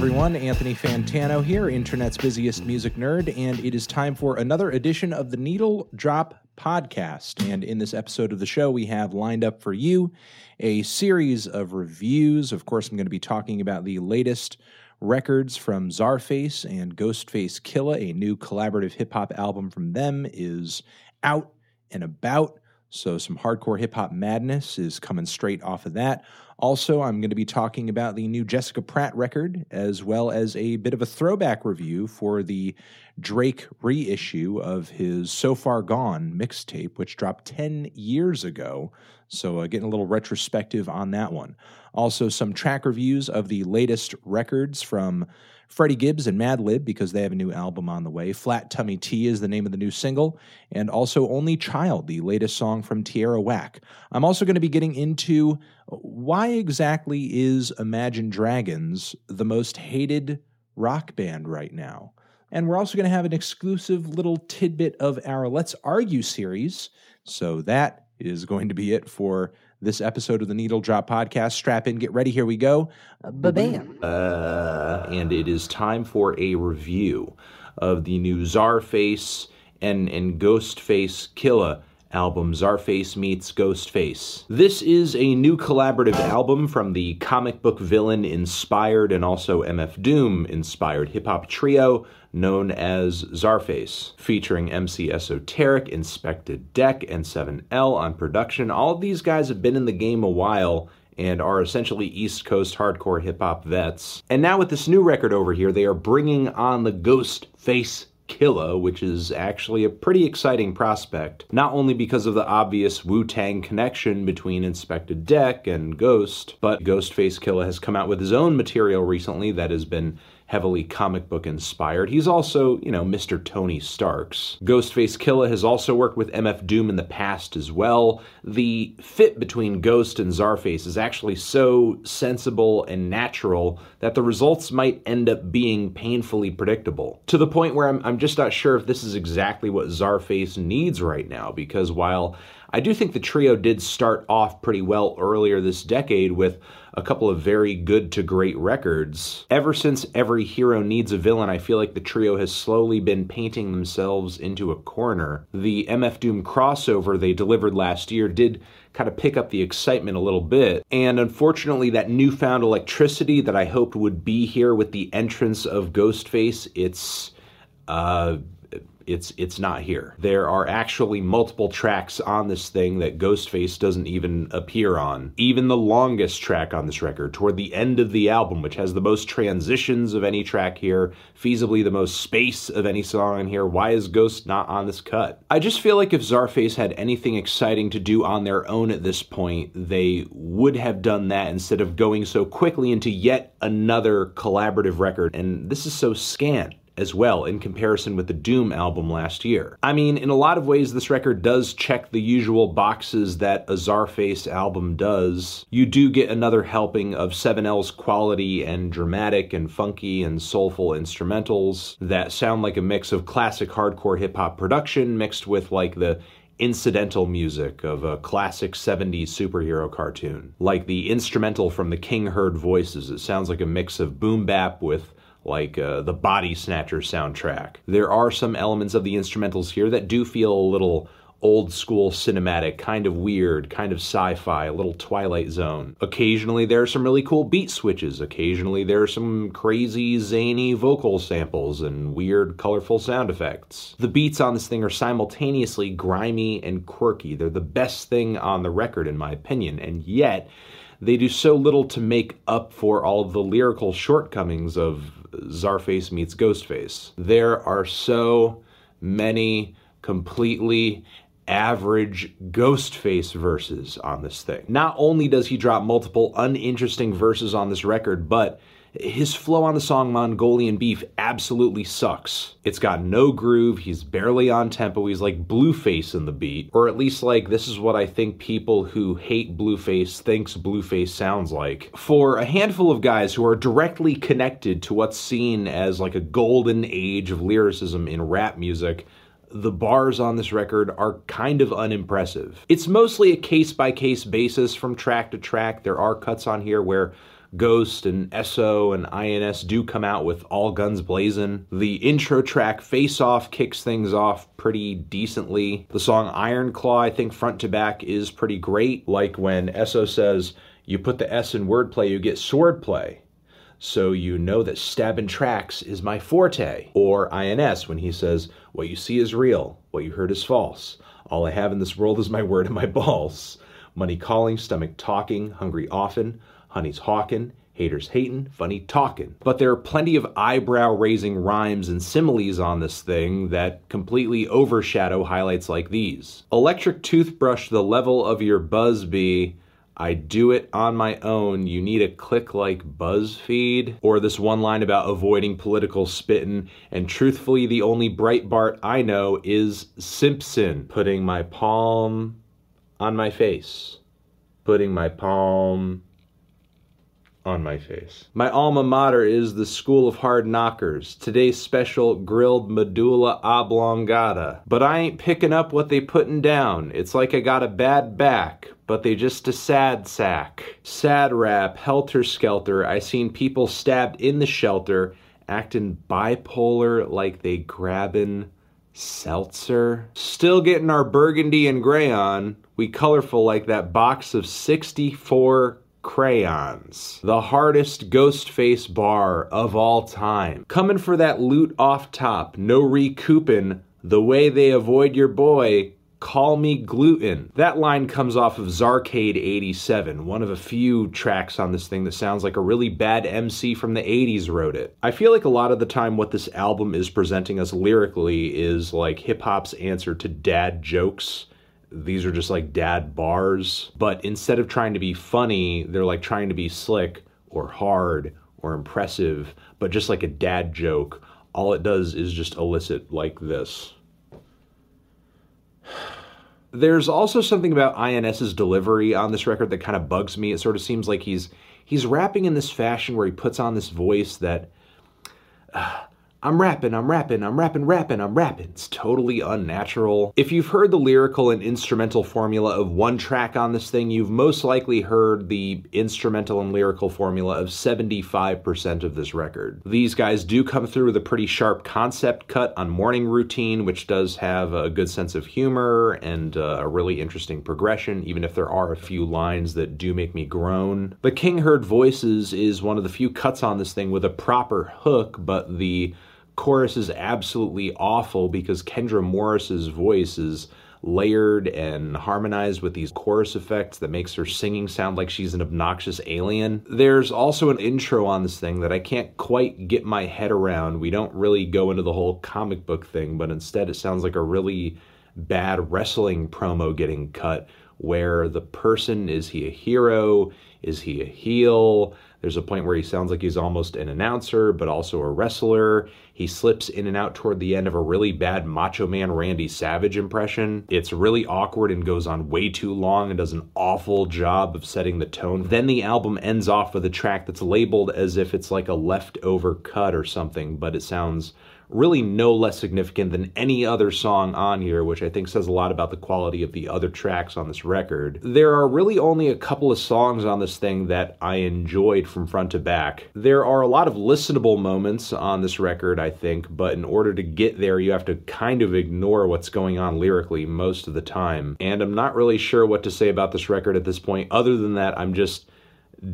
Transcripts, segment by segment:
everyone. Anthony Fantano here, internet's busiest music nerd, and it is time for another edition of the Needle Drop podcast. And in this episode of the show, we have lined up for you a series of reviews. Of course, I'm going to be talking about the latest records from Czarface and Ghostface Killah. A new collaborative hip hop album from them is out and about. So, some hardcore hip hop madness is coming straight off of that. Also, I'm going to be talking about the new Jessica Pratt record, as well as a bit of a throwback review for the Drake reissue of his So Far Gone mixtape, which dropped 10 years ago. So, uh, getting a little retrospective on that one. Also, some track reviews of the latest records from Freddie Gibbs and Madlib because they have a new album on the way. Flat Tummy Tea is the name of the new single, and also Only Child, the latest song from Tierra Whack. I'm also going to be getting into why exactly is Imagine Dragons the most hated rock band right now? And we're also going to have an exclusive little tidbit of our Let's Argue series. So that is going to be it for this episode of the Needle Drop Podcast. Strap in, get ready, here we go. Ba-bam. Uh, and it is time for a review of the new Czarface and, and Ghostface Killah album Czarface meets Ghostface. This is a new collaborative album from the comic book villain inspired and also MF Doom inspired hip hop trio known as Czarface, featuring MC Esoteric, Inspectah Deck, and 7L on production. All of these guys have been in the game a while and are essentially East Coast hardcore hip hop vets. And now with this new record over here, they are bringing on the Ghostface Killah, which is actually a pretty exciting prospect, not only because of the obvious Wu Tang connection between Inspectah Deck and Ghost, but Ghostface Killah has come out with his own material recently that has been heavily comic book inspired. He's also, you know, Mr. Tony Starks. Ghostface Killah has also worked with MF Doom in the past as well. The fit between Ghost and Czarface is actually so sensible and natural that the results might end up being painfully predictable. To the point where I'm, I'm just not sure if this is exactly what Czarface needs right now, because while I do think the trio did start off pretty well earlier this decade with a couple of very good to great records. Ever since Every Hero Needs a Villain, I feel like the trio has slowly been painting themselves into a corner. The MF Doom crossover they delivered last year did kind of pick up the excitement a little bit. And unfortunately, that newfound electricity that I hoped would be here with the entrance of Ghostface, it's uh it's it's not here. There are actually multiple tracks on this thing that Ghostface doesn't even appear on. Even the longest track on this record, toward the end of the album, which has the most transitions of any track here, feasibly the most space of any song in here. Why is Ghost not on this cut? I just feel like if Czarface had anything exciting to do on their own at this point, they would have done that instead of going so quickly into yet another collaborative record. And this is so scant as well in comparison with the Doom album last year. I mean, in a lot of ways, this record does check the usual boxes that a Czarface album does. You do get another helping of 7L's quality and dramatic and funky and soulful instrumentals that sound like a mix of classic hardcore hip hop production mixed with like the incidental music of a classic 70s superhero cartoon. Like the instrumental from the King Heard Voices. It sounds like a mix of boom bap with like uh, the Body Snatcher soundtrack. There are some elements of the instrumentals here that do feel a little old school cinematic, kind of weird, kind of sci fi, a little Twilight Zone. Occasionally there are some really cool beat switches. Occasionally there are some crazy, zany vocal samples and weird, colorful sound effects. The beats on this thing are simultaneously grimy and quirky. They're the best thing on the record, in my opinion, and yet they do so little to make up for all of the lyrical shortcomings of Czarface meets Ghostface. There are so many completely average Ghostface verses on this thing. Not only does he drop multiple uninteresting verses on this record, but his flow on the song Mongolian Beef absolutely sucks. It's got no groove, he's barely on tempo, he's like Blueface in the beat. Or at least like this is what I think people who hate Blueface thinks Blueface sounds like. For a handful of guys who are directly connected to what's seen as like a golden age of lyricism in rap music, the bars on this record are kind of unimpressive. It's mostly a case by case basis from track to track. There are cuts on here where Ghost and ESO and INS do come out with all guns blazing. The intro track Face Off kicks things off pretty decently. The song Iron Claw, I think front to back, is pretty great. Like when ESO says, you put the S in wordplay, you get swordplay. So you know that stabbing tracks is my forte. Or INS when he says, what you see is real, what you heard is false. All I have in this world is my word and my balls. Money calling, stomach talking, hungry often, honey's hawking, haters hating, funny talking. But there are plenty of eyebrow raising rhymes and similes on this thing that completely overshadow highlights like these. Electric toothbrush the level of your Busby. I do it on my own. You need a click like BuzzFeed. Or this one line about avoiding political spitting. And truthfully, the only Breitbart I know is Simpson. Putting my palm on my face. Putting my palm on my face. My alma mater is the School of Hard Knockers. Today's special grilled medulla oblongata. But I ain't picking up what they putting down. It's like I got a bad back, but they just a sad sack. Sad rap, helter skelter. I seen people stabbed in the shelter, acting bipolar like they grabbing seltzer. Still getting our burgundy and gray on. We colorful like that box of 64 crayons. The hardest Ghostface bar of all time. Coming for that loot off top, no recouping. The way they avoid your boy, Call Me Gluten. That line comes off of Czarcade 87, one of a few tracks on this thing that sounds like a really bad MC from the 80s wrote it. I feel like a lot of the time what this album is presenting us lyrically is like hip hop's answer to dad jokes these are just like dad bars. But instead of trying to be funny, they're like trying to be slick or hard or impressive, but just like a dad joke. All it does is just elicit like this. There's also something about INS's delivery on this record that kind of bugs me. It sort of seems like he's he's rapping in this fashion where he puts on this voice that uh, I'm rapping, I'm rapping, I'm rapping, rapping, I'm rapping. It's totally unnatural. If you've heard the lyrical and instrumental formula of one track on this thing, you've most likely heard the instrumental and lyrical formula of 75% of this record. These guys do come through with a pretty sharp concept cut on Morning Routine, which does have a good sense of humor and uh, a really interesting progression, even if there are a few lines that do make me groan. The King Heard Voices is one of the few cuts on this thing with a proper hook, but the chorus is absolutely awful because Kendra Morris's voice is layered and harmonized with these chorus effects that makes her singing sound like she's an obnoxious alien. There's also an intro on this thing that I can't quite get my head around. We don't really go into the whole comic book thing, but instead it sounds like a really bad wrestling promo getting cut where the person is he a hero? Is he a heel? There's a point where he sounds like he's almost an announcer, but also a wrestler. He slips in and out toward the end of a really bad Macho Man Randy Savage impression. It's really awkward and goes on way too long and does an awful job of setting the tone. Then the album ends off with a track that's labeled as if it's like a leftover cut or something, but it sounds really no less significant than any other song on here, which I think says a lot about the quality of the other tracks on this record. There are really only a couple of songs on this thing that I enjoyed from front to back. There are a lot of listenable moments on this record, I think, but in order to get there, you have to kind of ignore what's going on lyrically most of the time. And I'm not really sure what to say about this record at this point, other than that, I'm just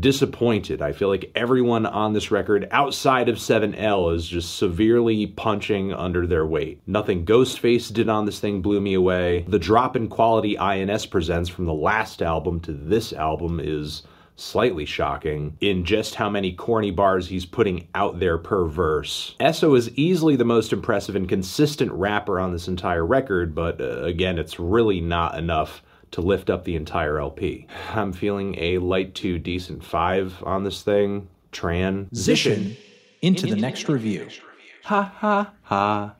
disappointed. I feel like everyone on this record outside of 7L is just severely punching under their weight. Nothing Ghostface did on this thing blew me away. The drop in quality INS presents from the last album to this album is slightly shocking in just how many corny bars he's putting out there per verse. ESO is easily the most impressive and consistent rapper on this entire record, but uh, again, it's really not enough to lift up the entire LP. I'm feeling a light to decent five on this thing. Transition into the next review. Ha ha ha.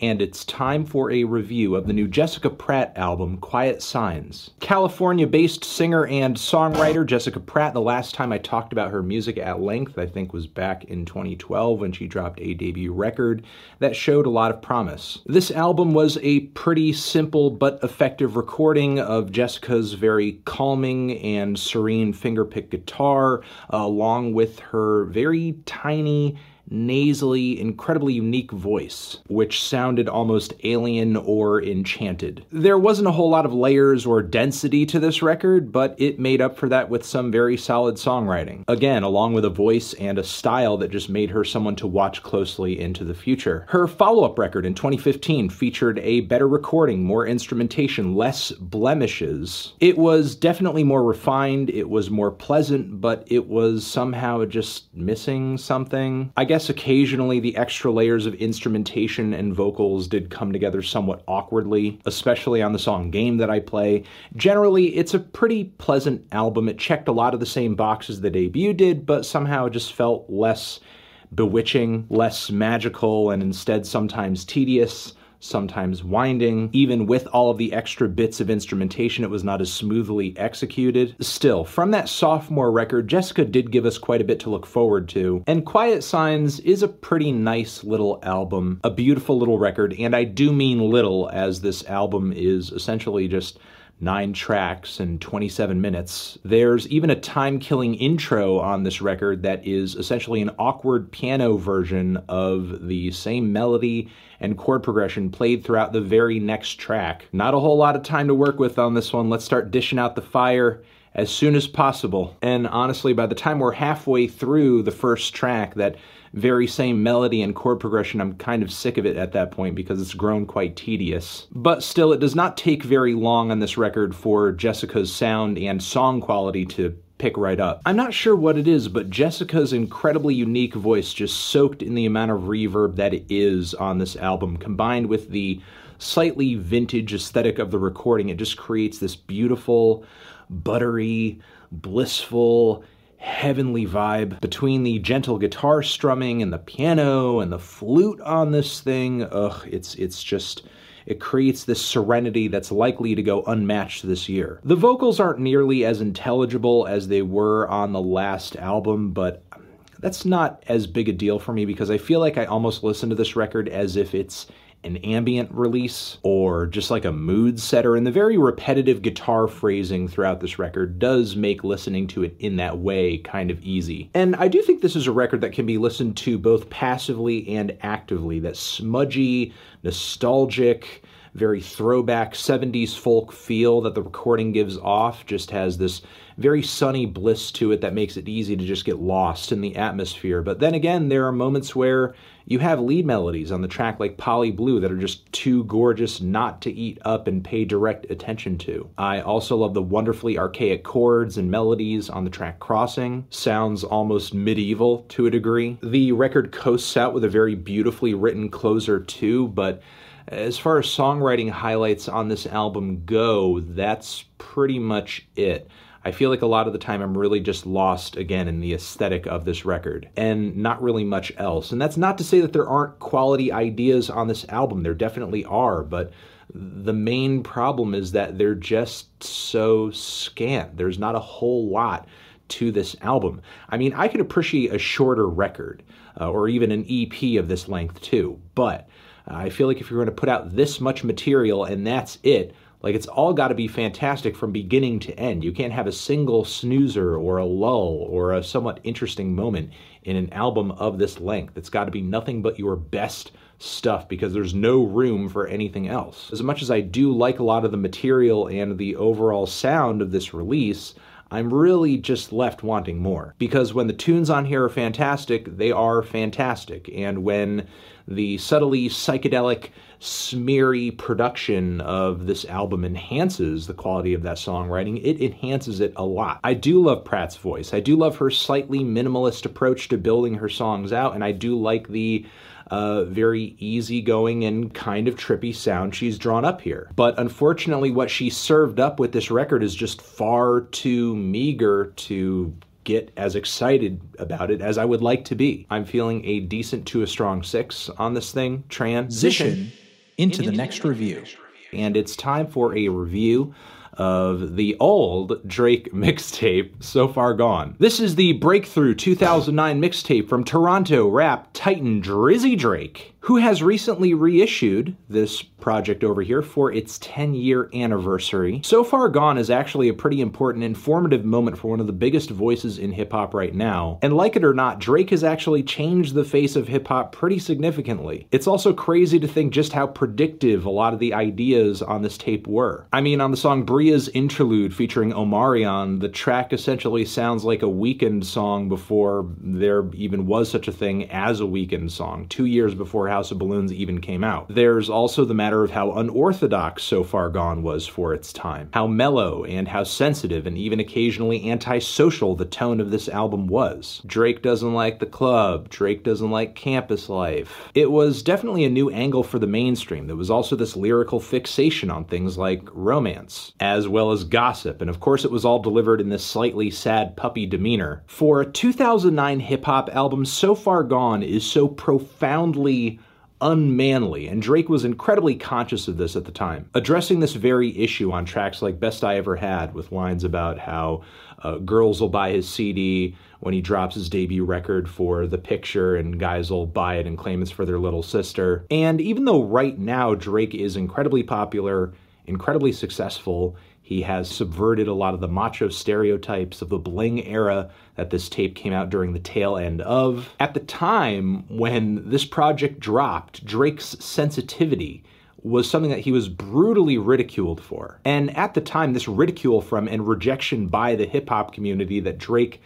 And it's time for a review of the new Jessica Pratt album, Quiet Signs. California based singer and songwriter Jessica Pratt, the last time I talked about her music at length, I think, was back in 2012 when she dropped a debut record that showed a lot of promise. This album was a pretty simple but effective recording of Jessica's very calming and serene fingerpick guitar, along with her very tiny nasally, incredibly unique voice, which sounded almost alien or enchanted. There wasn't a whole lot of layers or density to this record, but it made up for that with some very solid songwriting. Again, along with a voice and a style that just made her someone to watch closely into the future. Her follow up record in 2015 featured a better recording, more instrumentation, less blemishes. It was definitely more refined, it was more pleasant, but it was somehow just missing something. I guess guess occasionally the extra layers of instrumentation and vocals did come together somewhat awkwardly, especially on the song Game that I play. Generally, it's a pretty pleasant album. It checked a lot of the same boxes the debut did, but somehow just felt less bewitching, less magical, and instead sometimes tedious sometimes winding. Even with all of the extra bits of instrumentation, it was not as smoothly executed. Still, from that sophomore record, Jessica did give us quite a bit to look forward to. And Quiet Signs is a pretty nice little album, a beautiful little record, and I do mean little, as this album is essentially just nine tracks and 27 minutes. There's even a time killing intro on this record that is essentially an awkward piano version of the same melody and chord progression played throughout the very next track. Not a whole lot of time to work with on this one. Let's start dishing out the fire as soon as possible. And honestly, by the time we're halfway through the first track, that very same melody and chord progression, I'm kind of sick of it at that point because it's grown quite tedious. But still, it does not take very long on this record for Jessica's sound and song quality to pick right up. I'm not sure what it is, but Jessica's incredibly unique voice just soaked in the amount of reverb that it is on this album, combined with the slightly vintage aesthetic of the recording. It just creates this beautiful, buttery, blissful, heavenly vibe between the gentle guitar strumming and the piano and the flute on this thing. Ugh, it's it's just it creates this serenity that's likely to go unmatched this year. The vocals aren't nearly as intelligible as they were on the last album, but that's not as big a deal for me because I feel like I almost listen to this record as if it's an ambient release or just like a mood setter. And the very repetitive guitar phrasing throughout this record does make listening to it in that way kind of easy. And I do think this is a record that can be listened to both passively and actively. That smudgy, nostalgic, very throwback 70s folk feel that the recording gives off just has this very sunny bliss to it that makes it easy to just get lost in the atmosphere. But then again, there are moments where you have lead melodies on the track like Polly Blue that are just too gorgeous not to eat up and pay direct attention to. I also love the wonderfully archaic chords and melodies on the track Crossing. Sounds almost medieval to a degree. The record coasts out with a very beautifully written closer too, but as far as songwriting highlights on this album go, that's pretty much it. I feel like a lot of the time I'm really just lost again in the aesthetic of this record and not really much else. And that's not to say that there aren't quality ideas on this album, there definitely are, but the main problem is that they're just so scant. There's not a whole lot to this album. I mean, I could appreciate a shorter record uh, or even an EP of this length too, but I feel like if you're going to put out this much material and that's it, like it's all got to be fantastic from beginning to end. You can't have a single snoozer or a lull or a somewhat interesting moment in an album of this length. It's got to be nothing but your best stuff because there's no room for anything else. As much as I do like a lot of the material and the overall sound of this release, I'm really just left wanting more. Because when the tunes on here are fantastic, they are fantastic. And when the subtly psychedelic, smeary production of this album enhances the quality of that songwriting, it enhances it a lot. I do love Pratt's voice. I do love her slightly minimalist approach to building her songs out, and I do like the uh, very easygoing and kind of trippy sound she's drawn up here. But unfortunately, what she served up with this record is just far too meager to get as excited about it as I would like to be. I'm feeling a decent to a strong six on this thing. Transition into the next review. And it's time for a review of the old Drake mixtape, So Far Gone. This is the breakthrough 2009 mixtape from Toronto rap titan Drizzy Drake who has recently reissued this project over here for its 10 year anniversary. So Far Gone is actually a pretty important, informative moment for one of the biggest voices in hip hop right now. And like it or not, Drake has actually changed the face of hip hop pretty significantly. It's also crazy to think just how predictive a lot of the ideas on this tape were. I mean, on the song Bria's Interlude featuring Omarion, the track essentially sounds like a Weeknd song before there even was such a thing as a Weeknd song, two years before House of Balloons even came out. There's also the matter of how unorthodox So Far Gone was for its time, how mellow and how sensitive and even occasionally antisocial the tone of this album was. Drake doesn't like the club, Drake doesn't like campus life. It was definitely a new angle for the mainstream. There was also this lyrical fixation on things like romance, as well as gossip, and of course it was all delivered in this slightly sad puppy demeanor. For a 2009 hip hop album, So Far Gone is so profoundly unmanly, and Drake was incredibly conscious of this at the time, addressing this very issue on tracks like Best I Ever Had, with lines about how uh, girls will buy his CD when he drops his debut record for The Picture, and guys will buy it and claim it's for their little sister. And even though right now Drake is incredibly popular, incredibly successful, he has subverted a lot of the macho stereotypes of the bling era that this tape came out during the tail end of. At the time when this project dropped, Drake's sensitivity was something that he was brutally ridiculed for. And at the time, this ridicule from and rejection by the hip hop community that Drake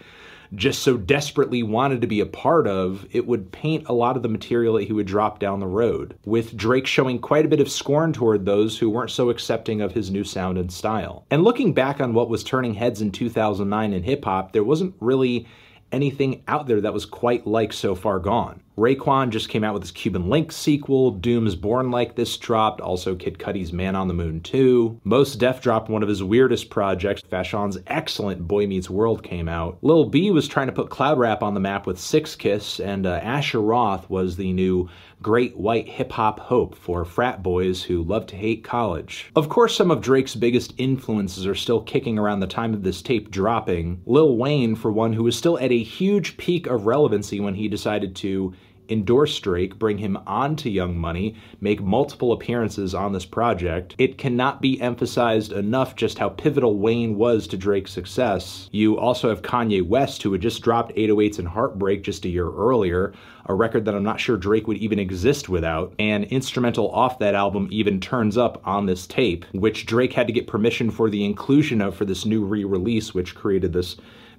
just so desperately wanted to be a part of, it would paint a lot of the material that he would drop down the road, with Drake showing quite a bit of scorn toward those who weren't so accepting of his new sound and style. And looking back on what was turning heads in 2009 in hip hop, there wasn't really anything out there that was quite like So Far Gone. Raekwon just came out with his Cuban Link sequel. Doom's Born Like This dropped. Also, Kid Cudi's Man on the Moon 2. Mos Def dropped one of his weirdest projects. Fashawn's excellent Boy Meets World came out. Lil B was trying to put cloud rap on the map with Six Kiss, and uh, Asher Roth was the new great white hip hop hope for frat boys who love to hate college. Of course, some of Drake's biggest influences are still kicking around the time of this tape dropping. Lil Wayne, for one, who was still at a huge peak of relevancy when he decided to endorse Drake, bring him on to Young Money, make multiple appearances on this project. It cannot be emphasized enough just how pivotal Wayne was to Drake's success. You also have Kanye West, who had just dropped 808s and Heartbreak just a year earlier, a record that I'm not sure Drake would even exist without. And instrumental off that album even turns up on this tape, which Drake had to get permission for the inclusion of for this new re release, which created this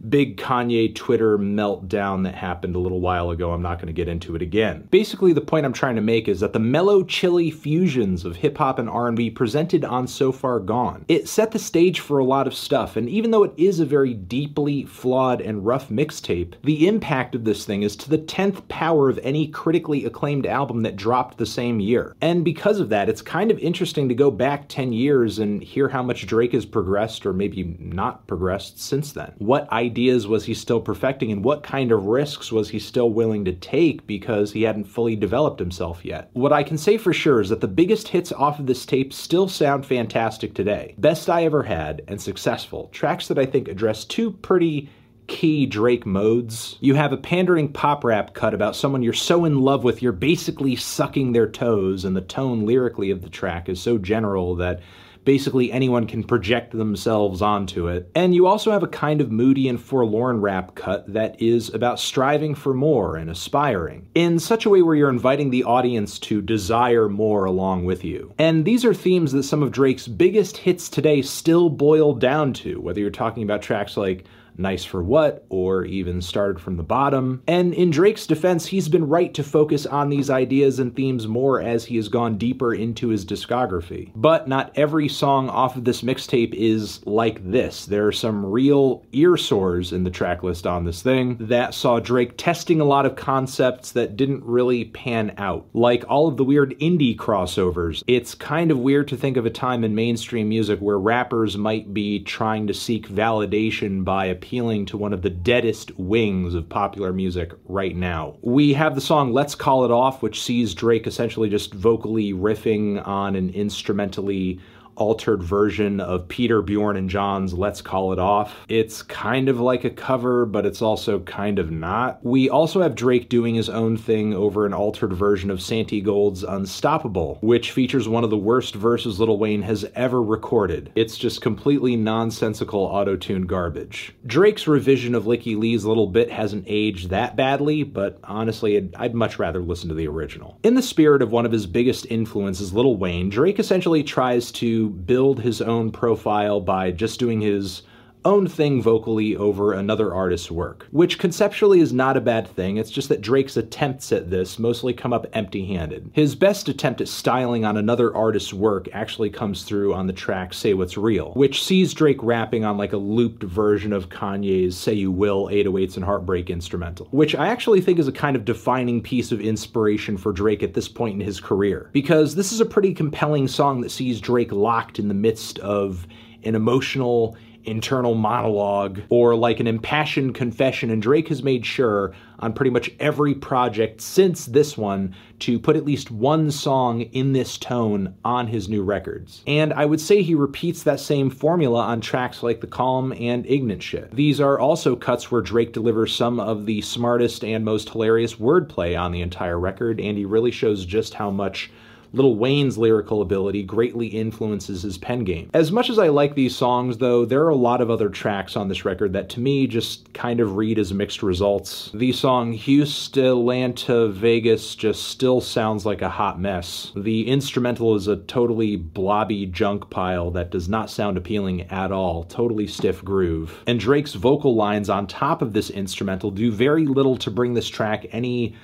big Kanye Twitter meltdown that happened a little while ago. I'm not going to get into it again. Basically, the point I'm trying to make is that the mellow, chilly fusions of hip hop and R&B presented on So Far Gone, it set the stage for a lot of stuff. And even though it is a very deeply flawed and rough mixtape, the impact of this thing is to the 10th power of any critically acclaimed album that dropped the same year. And because of that, it's kind of interesting to go back 10 years and hear how much Drake has progressed or maybe not progressed since then. What I ideas was he still perfecting and what kind of risks was he still willing to take because he hadn't fully developed himself yet. What I can say for sure is that the biggest hits off of this tape still sound fantastic today. Best I Ever Had and Successful, tracks that I think address two pretty key Drake modes. You have a pandering pop rap cut about someone you're so in love with, you're basically sucking their toes, and the tone lyrically of the track is so general that basically anyone can project themselves onto it. And you also have a kind of moody and forlorn rap cut that is about striving for more and aspiring in such a way where you're inviting the audience to desire more along with you. And these are themes that some of Drake's biggest hits today still boil down to, whether you're talking about tracks like Nice for What, or even started from the bottom. And in Drake's defense, he's been right to focus on these ideas and themes more as he has gone deeper into his discography. But not every song off of this mixtape is like this. There are some real ear sores in the track list on this thing that saw Drake testing a lot of concepts that didn't really pan out. Like all of the weird indie crossovers. It's kind of weird to think of a time in mainstream music where rappers might be trying to seek validation by a appealing to one of the deadest wings of popular music right now. We have the song Let's Call It Off, which sees Drake essentially just vocally riffing on an instrumentally altered version of Peter, Bjorn, and John's Let's Call It Off. It's kind of like a cover, but it's also kind of not. We also have Drake doing his own thing over an altered version of Santigold's Unstoppable, which features one of the worst verses Lil Wayne has ever recorded. It's just completely nonsensical auto-tune garbage. Drake's revision of Lykke Li's Little Bit hasn't aged that badly, but honestly, I'd, I'd much rather listen to the original. In the spirit of one of his biggest influences, Lil Wayne, Drake essentially tries to build his own profile by just doing his own thing vocally over another artist's work, which conceptually is not a bad thing. It's just that Drake's attempts at this mostly come up empty handed. His best attempt at styling on another artist's work actually comes through on the track Say What's Real, which sees Drake rapping on like a looped version of Kanye's Say You Will 808s and Heartbreak instrumental, which I actually think is a kind of defining piece of inspiration for Drake at this point in his career, because this is a pretty compelling song that sees Drake locked in the midst of an emotional internal monologue or like an impassioned confession. And Drake has made sure on pretty much every project since this one to put at least one song in this tone on his new records. And I would say he repeats that same formula on tracks like The Calm and Ignorant Shit. These are also cuts where Drake delivers some of the smartest and most hilarious wordplay on the entire record, and he really shows just how much Lil Wayne's lyrical ability greatly influences his pen game. As much as I like these songs, though, there are a lot of other tracks on this record that to me just kind of read as mixed results. The song Houston, Vegas just still sounds like a hot mess. The instrumental is a totally blobby junk pile that does not sound appealing at all, totally stiff groove. And Drake's vocal lines on top of this instrumental do very little to bring this track any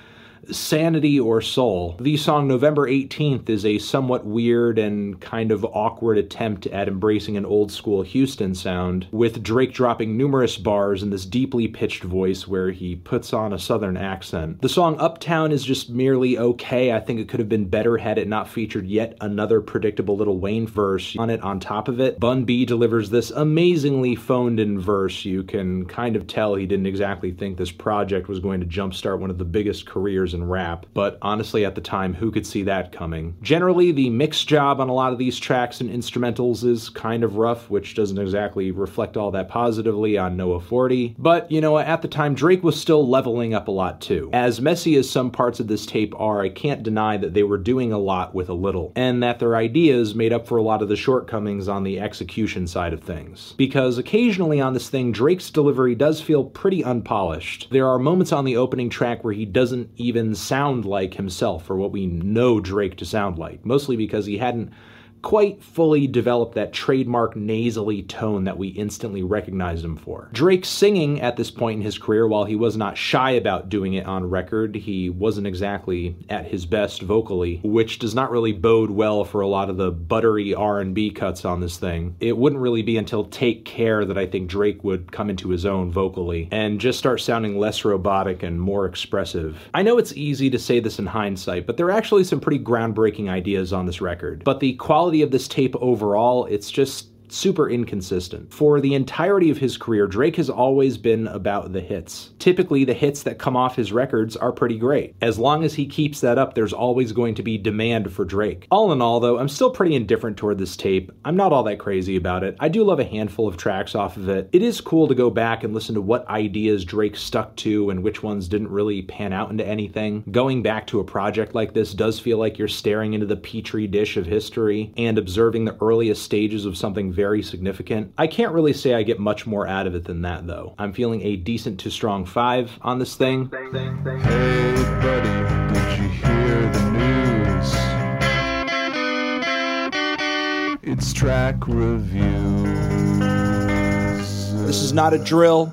Sanity or Soul. The song November 18th is a somewhat weird and kind of awkward attempt at embracing an old school Houston sound, with Drake dropping numerous bars in this deeply pitched voice where he puts on a southern accent. The song Uptown is just merely okay. I think it could have been better had it not featured yet another predictable Lil Wayne verse on it on top of it. Bun B delivers this amazingly phoned in verse. You can kind of tell he didn't exactly think this project was going to jumpstart one of the biggest careers and rap, but honestly, at the time, who could see that coming? Generally, the mix job on a lot of these tracks and instrumentals is kind of rough, which doesn't exactly reflect all that positively on Noah 40. But, you know, at the time, Drake was still leveling up a lot too. As messy as some parts of this tape are, I can't deny that they were doing a lot with a little, and that their ideas made up for a lot of the shortcomings on the execution side of things. Because occasionally on this thing, Drake's delivery does feel pretty unpolished. There are moments on the opening track where he doesn't even sound like himself or what we know Drake to sound like, mostly because he hadn't quite fully developed that trademark nasally tone that we instantly recognized him for. Drake singing at this point in his career, while he was not shy about doing it on record, he wasn't exactly at his best vocally, which does not really bode well for a lot of the buttery R&B cuts on this thing. It wouldn't really be until Take Care that I think Drake would come into his own vocally and just start sounding less robotic and more expressive. I know it's easy to say this in hindsight, but there are actually some pretty groundbreaking ideas on this record. But the quality quality of this tape overall, it's just super inconsistent. For the entirety of his career, Drake has always been about the hits. Typically, the hits that come off his records are pretty great. As long as he keeps that up, there's always going to be demand for Drake. All in all, though, I'm still pretty indifferent toward this tape. I'm not all that crazy about it. I do love a handful of tracks off of it. It is cool to go back and listen to what ideas Drake stuck to and which ones didn't really pan out into anything. Going back to a project like this does feel like you're staring into the petri dish of history and observing the earliest stages of something very significant. I can't really say I get much more out of it than that, though. I'm feeling a decent to strong five on this thing. Hey, buddy, did you hear the news? It's track reviews. This is not a drill.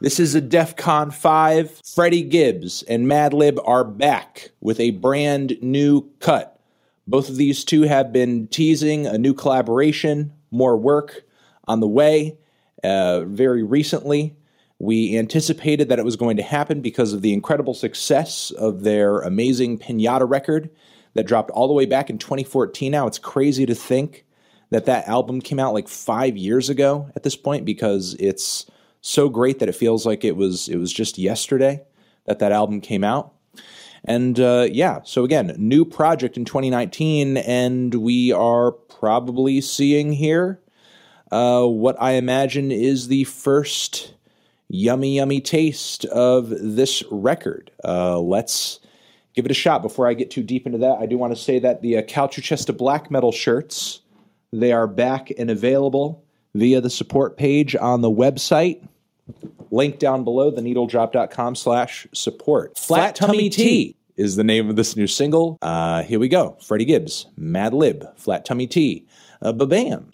This is a DEF CON 5. Freddie Gibbs and Madlib are back with a brand new cut. Both of these two have been teasing a new collaboration, more work on the way uh, very recently. We anticipated that it was going to happen because of the incredible success of their amazing Pinata record that dropped all the way back in 2014. Now it's crazy to think that that album came out like five years ago at this point because it's so great that it feels like it was it was just yesterday that that album came out. And uh, yeah, so again, new project in 2019, and we are probably seeing here uh, what I imagine is the first yummy, yummy taste of this record. Uh, let's give it a shot. Before I get too deep into that, I do want to say that the uh, Calciuchesta Black Metal shirts they are back and available via the support page on the website. Link down below, theneedledrop.com slash support. Flat Tummy Tea is the name of this new single. Uh, here we go. Freddie Gibbs, Madlib, Flat Tummy Tea. Uh, ba-bam.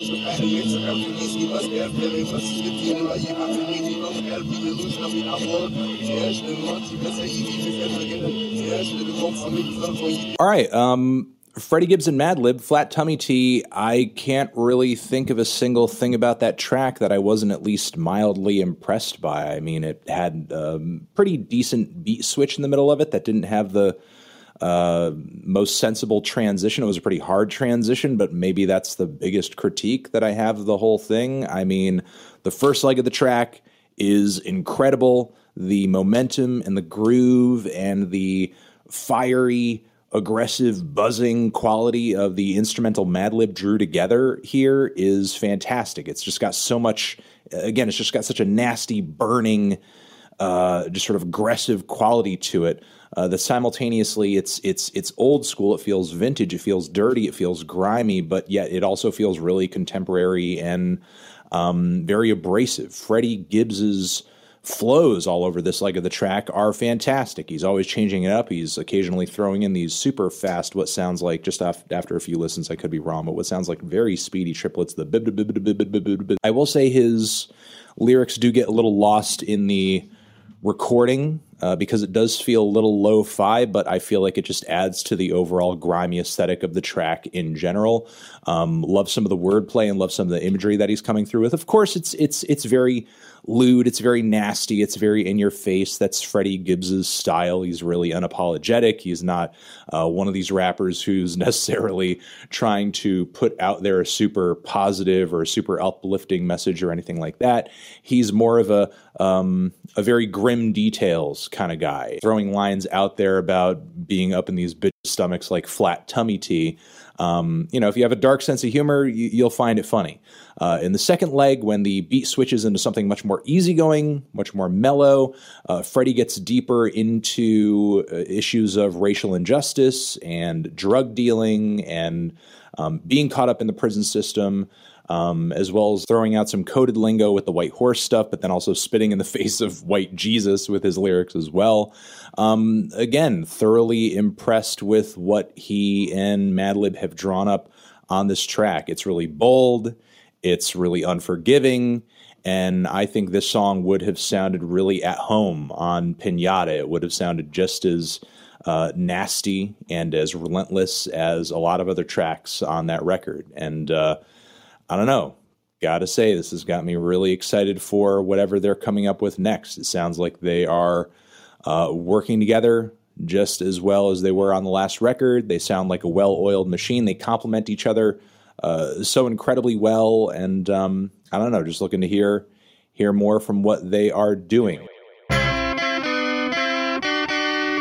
All right. Um, Freddie Gibbs and Madlib, Flat Tummy Tea. I can't really think of a single thing about that track that I wasn't at least mildly impressed by. I mean, it had a pretty decent beat switch in the middle of it that didn't have the uh, most sensible transition. It was a pretty hard transition, but maybe that's the biggest critique that I have of the whole thing. I mean, the first leg of the track is incredible. The momentum and the groove and the fiery aggressive buzzing quality of the instrumental Madlib drew together here is fantastic. It's just got so much again, it's just got such a nasty burning uh, just sort of aggressive quality to it. Uh, that simultaneously it's it's it's old school. It feels vintage. It feels dirty. It feels grimy, but yet it also feels really contemporary and um, very abrasive. Freddie Gibbs's flows all over this leg of the track are fantastic. He's always changing it up. He's occasionally throwing in these super fast, what sounds like just after a few listens, I could be wrong, but what sounds like very speedy triplets. The I will say his lyrics do get a little lost in the recording uh, because it does feel a little lo-fi, but I feel like it just adds to the overall grimy aesthetic of the track in general. Um, love some of the wordplay and love some of the imagery that he's coming through with. Of course, it's it's it's very lewd. It's very nasty. It's very in your face. That's Freddie Gibbs's style. He's really unapologetic. He's not uh, one of these rappers who's necessarily trying to put out there a super positive or a super uplifting message or anything like that. He's more of a um, a very grim details kind of guy, throwing lines out there about being up in these bitch stomachs like flat tummy tea. Um, you know, if you have a dark sense of humor, you, will find it funny. Uh, in the second leg, when the beat switches into something much more easygoing, much more mellow, uh, Freddie gets deeper into uh, issues of racial injustice and drug dealing and um, being caught up in the prison system um, as well as throwing out some coded lingo with the white horse stuff, but then also spitting in the face of white Jesus with his lyrics as well. Um, again, thoroughly impressed with what he and Madlib have drawn up on this track. It's really bold, it's really unforgiving. And I think this song would have sounded really at home on Pinata. It would have sounded just as uh, nasty and as relentless as a lot of other tracks on that record. And uh, I don't know. Gotta say, this has got me really excited for whatever they're coming up with next. It sounds like they are uh, working together just as well as they were on the last record. They sound like a well oiled machine. They complement each other uh, so incredibly well. And um, I don't know, just looking to hear hear more from what they are doing.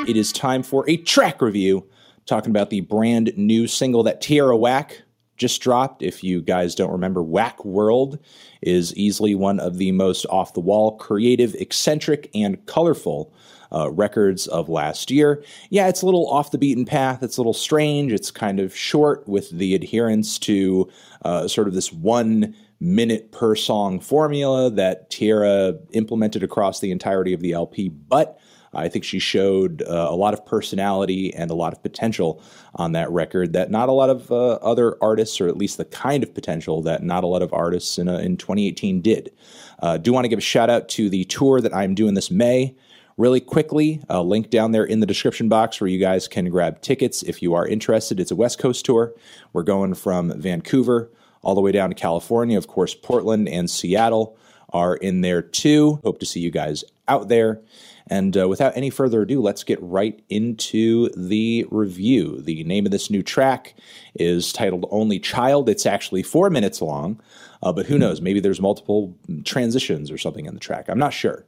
It is time for a track review, talking about the brand new single that Tierra Whack just dropped. If you guys don't remember, Whack World is easily one of the most off the wall, creative, eccentric, and colorful uh, records of last year. Yeah, it's a little off the beaten path. It's a little strange. It's kind of short with the adherence to uh, sort of this one minute per song formula that Tierra implemented across the entirety of the LP. But I think she showed uh, a lot of personality and a lot of potential on that record that not a lot of uh, other artists, or at least the kind of potential that not a lot of artists in, uh, in 2018 did. Uh, do want to give a shout out to the tour that I'm doing this May. Really quickly, a link down there in the description box where you guys can grab tickets if you are interested. It's a West Coast tour. We're going from Vancouver all the way down to California, of course, Portland and Seattle are in there too. Hope to see you guys out there. And uh, without any further ado, let's get right into the review. The name of this new track is titled Only Child. It's actually four minutes long, uh, but who knows? Maybe there's multiple transitions or something in the track. I'm not sure.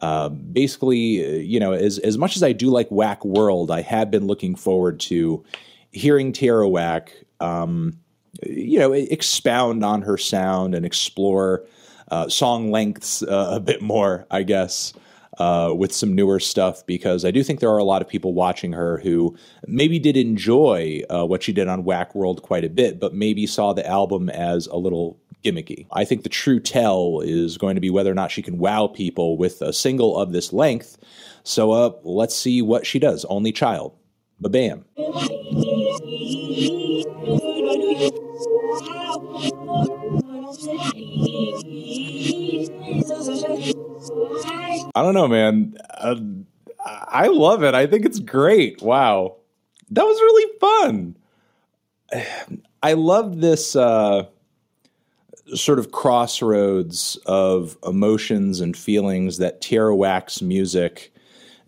Uh, basically, uh, you know, as, as much as I do like Whack World, I have been looking forward to hearing Tierra Whack, um, you know, expound on her sound and explore uh, song lengths uh, a bit more, I guess uh, with some newer stuff because I do think there are a lot of people watching her who maybe did enjoy uh, what she did on Whack World quite a bit, but maybe saw the album as a little gimmicky. I think the true tell is going to be whether or not she can wow people with a single of this length. So uh, let's see what she does. Only Child. Ba bam. I don't know, man. Uh, I love it. I think it's great. Wow. That was really fun. I love this uh, sort of crossroads of emotions and feelings that Tierra Whack's music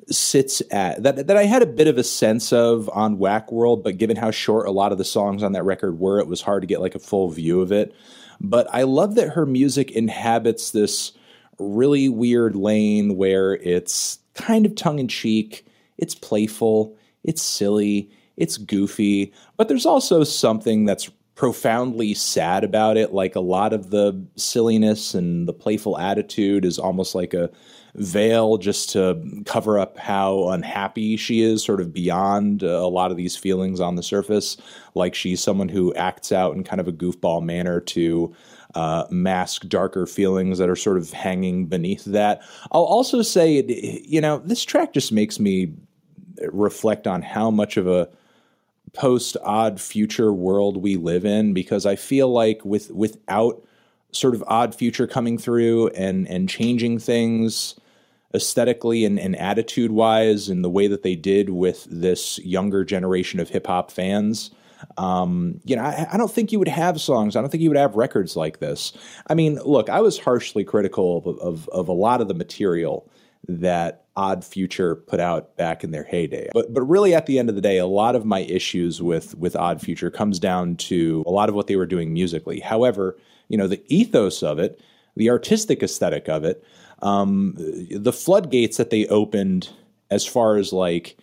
sits at that that I had a bit of a sense of on Whack World, but given how short a lot of the songs on that record were, it was hard to get like a full view of it. But I love that her music inhabits this really weird lane where it's kind of tongue in cheek, it's playful, it's silly, it's goofy, but there's also something that's profoundly sad about it. Like a lot of the silliness and the playful attitude is almost like a veil just to cover up how unhappy she is, sort of beyond uh, a lot of these feelings on the surface. Like she's someone who acts out in kind of a goofball manner to uh, mask darker feelings that are sort of hanging beneath that. I'll also say, you know, this track just makes me reflect on how much of a post odd future world we live in because I feel like with without sort of odd future coming through and and changing things aesthetically and, and attitude wise in the way that they did with this younger generation of hip hop fans, um, you know, I, I, don't think you would have songs. I don't think you would have records like this. I mean, look, I was harshly critical of, of, of a lot of the material that Odd Future put out back in their heyday. But but really at the end of the day, a lot of my issues with with Odd Future comes down to a lot of what they were doing musically. However, you know, the ethos of it, the artistic aesthetic of it, um, the floodgates that they opened as far as like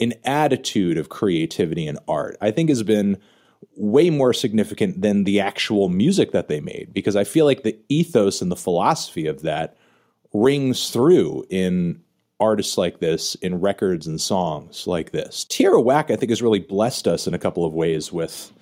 an attitude of creativity and art, I think has been way more significant than the actual music that they made because I feel like the ethos and the philosophy of that rings through in artists like this, in records and songs like this. Tierra Whack, I think, has really blessed us in a couple of ways with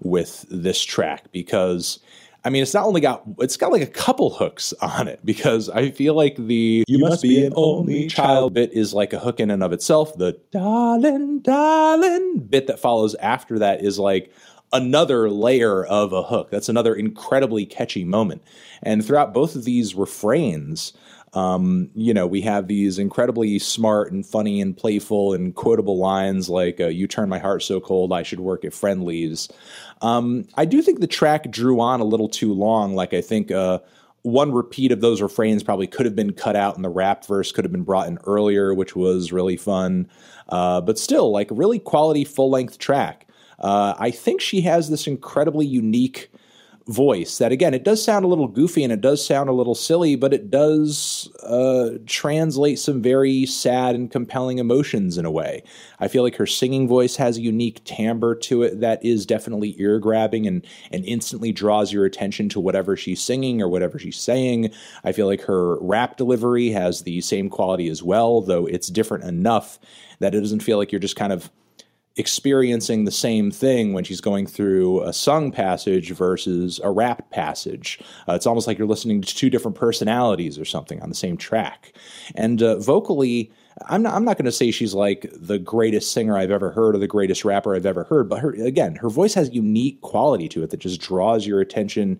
with this track because I mean, it's not only got it's got like a couple hooks on it because I feel like the "You, must, be an only child" bit is like a hook in and of itself. The "darling, darling" bit that follows after that is like another layer of a hook. That's another incredibly catchy moment. And throughout both of these refrains, um, you know, we have these incredibly smart and funny and playful and quotable lines like, uh, You turn my heart so cold, I should work at Friendly's. Um, I do think the track drew on a little too long. Like, I think uh, one repeat of those refrains probably could have been cut out, and the rap verse could have been brought in earlier, which was really fun. Uh, but still, like, really quality full length track. Uh, I think she has this incredibly unique voice that again it does sound a little goofy and it does sound a little silly but it does uh, translate some very sad and compelling emotions in a way. I feel like her singing voice has a unique timbre to it that is definitely ear grabbing and and instantly draws your attention to whatever she's singing or whatever she's saying. I feel like her rap delivery has the same quality as well though it's different enough that it doesn't feel like you're just kind of experiencing the same thing when she's going through a sung passage versus a rap passage. Uh, it's almost like you're listening to two different personalities or something on the same track. And uh, vocally, I'm not, I'm not going to say she's like the greatest singer I've ever heard or the greatest rapper I've ever heard, but her, again, her voice has unique quality to it that just draws your attention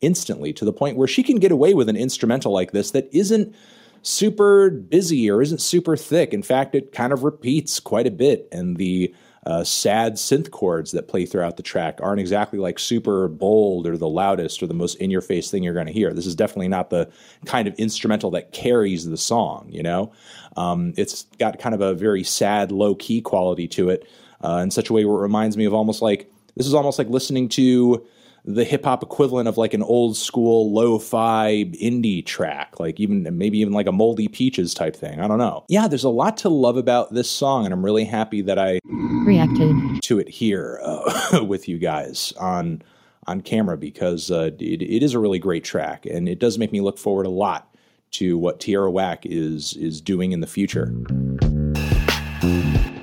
instantly to the point where she can get away with an instrumental like this that isn't super busy or isn't super thick. In fact, it kind of repeats quite a bit. And the uh, sad synth chords that play throughout the track aren't exactly like super bold or the loudest or the most in your face thing you're going to hear. This is definitely not the kind of instrumental that carries the song, you know? Um, it's got kind of a very sad, low key quality to it uh, in such a way where it reminds me of almost like this is almost like listening to the hip hop equivalent of like an old school lo-fi indie track, like even maybe even like a Moldy Peaches type thing. I don't know. Yeah, there's a lot to love about this song, and I'm really happy that I reacted to it here uh, with you guys on on camera because uh, it, it is a really great track, and it does make me look forward a lot to what Tierra Whack is is doing in the future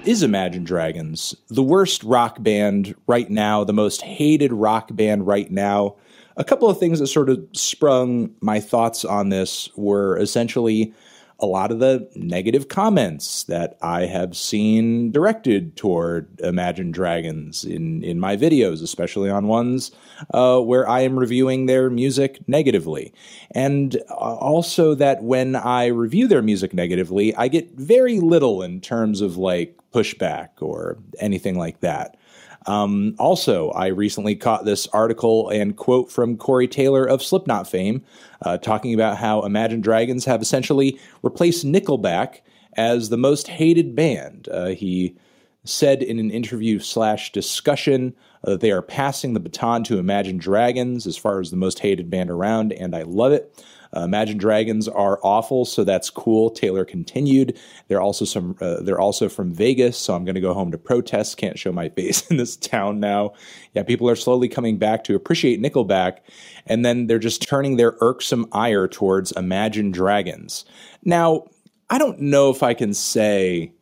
is Imagine Dragons, the worst rock band right now, the most hated rock band right now. A couple of things that sort of sprung my thoughts on this were essentially a lot of the negative comments that I have seen directed toward Imagine Dragons in, in my videos, especially on ones uh, where I am reviewing their music negatively. And uh, also that when I review their music negatively, I get very little in terms of like pushback or anything like that. Um, also, I recently caught this article and quote from Corey Taylor of Slipknot fame, uh, talking about how Imagine Dragons have essentially replaced Nickelback as the most hated band. Uh, he said in an interview slash discussion uh, that they are passing the baton to Imagine Dragons as far as the most hated band around, and I love it. Uh, Imagine Dragons are awful, so that's cool. Taylor continued. They're also some. Uh, they're also from Vegas, so I'm going to go home to protest. Can't show my face in this town now. Yeah, people are slowly coming back to appreciate Nickelback, and then they're just turning their irksome ire towards Imagine Dragons. Now, I don't know if I can say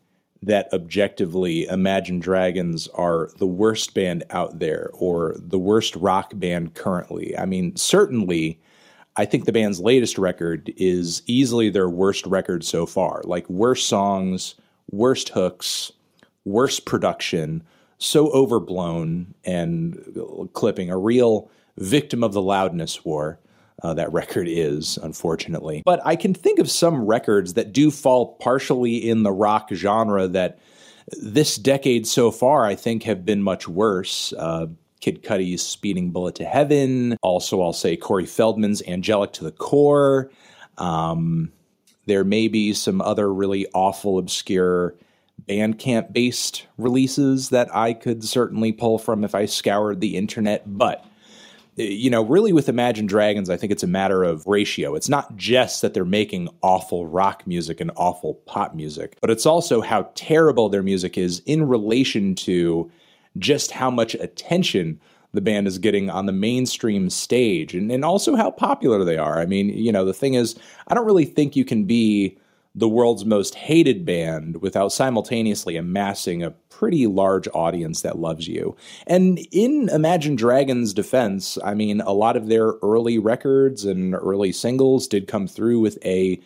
that objectively Imagine Dragons are the worst band out there or the worst rock band currently. I mean, certainly I think the band's latest record is easily their worst record so far. Like worst songs, worst hooks, worst production, so overblown and clipping. A real victim of the loudness war. Uh, that record is, unfortunately. But I can think of some records that do fall partially in the rock genre that this decade so far, I think, have been much worse. Uh, Kid Cudi's Speeding Bullet to Heaven. Also, I'll say Corey Feldman's Angelic to the Core. Um, there may be some other really awful, obscure Bandcamp based releases that I could certainly pull from if I scoured the internet. But, you know, really with Imagine Dragons, I think it's a matter of ratio. It's not just that they're making awful rock music and awful pop music, but it's also how terrible their music is in relation to just how much attention the band is getting on the mainstream stage and, and also how popular they are. I mean, you know, the thing is, I don't really think you can be the world's most hated band without simultaneously amassing a pretty large audience that loves you. And in Imagine Dragons' defense, I mean, a lot of their early records and early singles did come through with a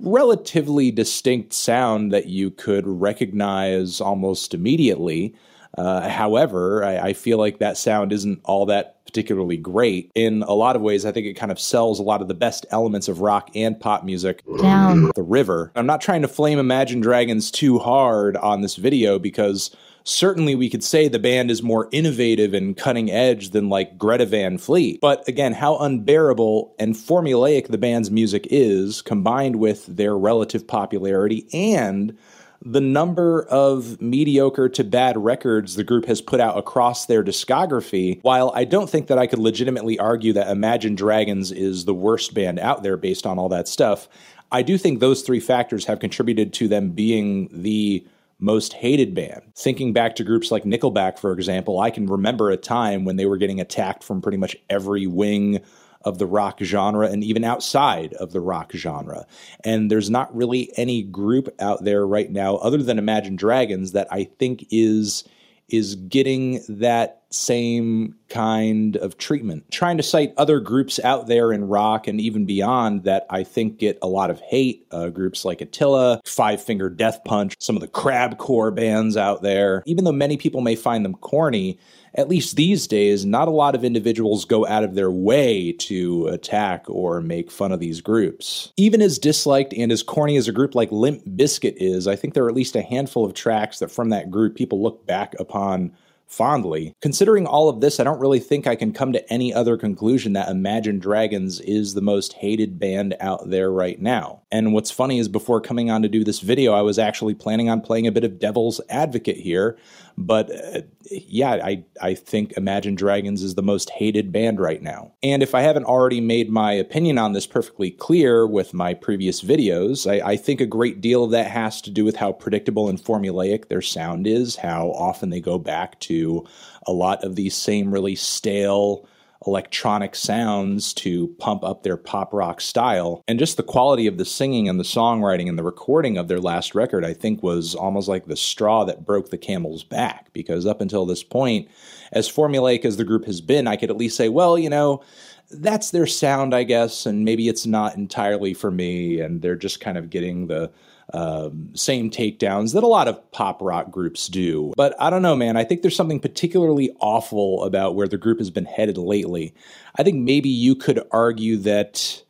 relatively distinct sound that you could recognize almost immediately. Uh, however, I, I, feel like that sound isn't all that particularly great. In a lot of ways, I think it kind of sells a lot of the best elements of rock and pop music down the river. I'm not trying to flame Imagine Dragons too hard on this video because certainly we could say the band is more innovative and cutting edge than like Greta Van Fleet. But again, how unbearable and formulaic the band's music is, combined with their relative popularity and the number of mediocre to bad records the group has put out across their discography, while I don't think that I could legitimately argue that Imagine Dragons is the worst band out there based on all that stuff, I do think those three factors have contributed to them being the most hated band. Thinking back to groups like Nickelback, for example, I can remember a time when they were getting attacked from pretty much every wing of the rock genre and even outside of the rock genre. And there's not really any group out there right now other than Imagine Dragons that I think is is getting that same kind of treatment. Trying to cite other groups out there in rock and even beyond that I think get a lot of hate. Uh, groups like Attila, Five Finger Death Punch, some of the crabcore bands out there. Even though many people may find them corny, at least these days, not a lot of individuals go out of their way to attack or make fun of these groups. Even as disliked and as corny as a group like Limp Bizkit is, I think there are at least a handful of tracks that from that group people look back upon fondly. Considering all of this, I don't really think I can come to any other conclusion that Imagine Dragons is the most hated band out there right now. And what's funny is before coming on to do this video, I was actually planning on playing a bit of devil's advocate here. But uh, yeah, I, I think Imagine Dragons is the most hated band right now. And if I haven't already made my opinion on this perfectly clear with my previous videos, I, I think a great deal of that has to do with how predictable and formulaic their sound is, how often they go back to a lot of these same really stale, electronic sounds to pump up their pop rock style. And just the quality of the singing and the songwriting and the recording of their last record, I think, was almost like the straw that broke the camel's back. Because up until this point, as formulaic as the group has been, I could at least say, well, you know, that's their sound, I guess, and maybe it's not entirely for me, and they're just kind of getting the um, same takedowns that a lot of pop rock groups do. But I don't know, man. I think there's something particularly awful about where the group has been headed lately. I think maybe you could argue that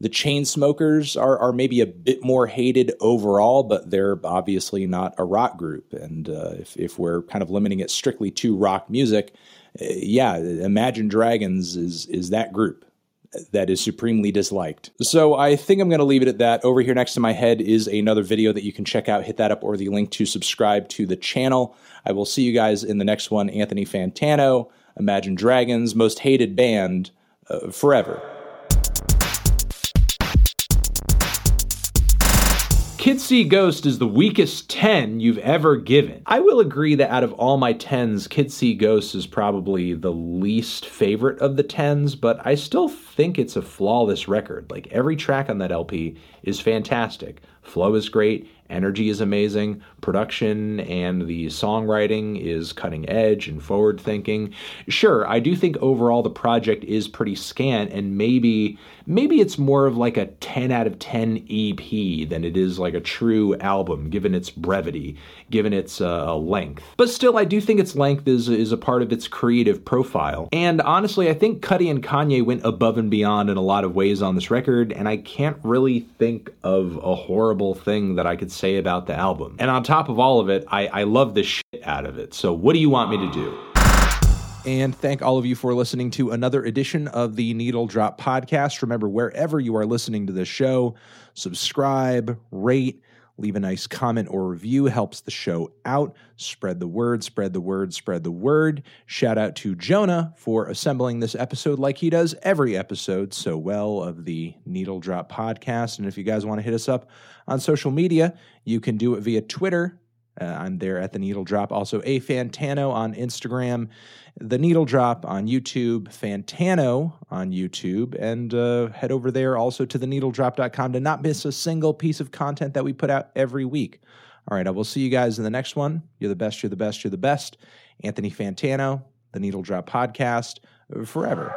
the Chainsmokers are, are maybe a bit more hated overall, but they're obviously not a rock group. And uh, if, if we're kind of limiting it strictly to rock music, yeah, Imagine Dragons is is that group that is supremely disliked. So I think I'm going to leave it at that. Over here next to my head is another video that you can check out. Hit that up or the link to subscribe to the channel. I will see you guys in the next one. Anthony Fantano, Imagine Dragons, most hated band uh, forever. Kids See Ghost is the weakest 10 you've ever given. I will agree that out of all my 10s, Kids See Ghost is probably the least favorite of the 10s, but I still think it's a flawless record. Like every track on that LP is fantastic. Flow is great, energy is amazing, production and the songwriting is cutting edge and forward thinking. Sure, I do think overall the project is pretty scant and maybe maybe it's more of like a 10 out of 10 EP than it is like a true album given its brevity, given its uh, length. But still I do think its length is is a part of its creative profile. And honestly, I think Cudi and Kanye went above and beyond in a lot of ways on this record and I can't really think of a horrible thing that I could say about the album. And on top of all of it, I, I love the shit out of it. So what do you want me to do? And thank all of you for listening to another edition of the Needle Drop Podcast. Remember, wherever you are listening to this show, subscribe, rate, leave a nice comment or review. Helps the show out. Spread the word spread the word spread the word. Shout out to jonah for assembling this episode like he does every episode so well of the needle drop podcast. And if you guys want to hit us up on social media you can do it via twitter uh, I'm there at the Needle Drop. Also, A Fantano on Instagram, The Needle Drop on YouTube, Fantano on YouTube, and uh, head over there also to theneedledrop.com to not miss a single piece of content that we put out every week. All right, I will see you guys in the next one. You're the best, you're the best, you're the best. Anthony Fantano, The Needle Drop Podcast, forever.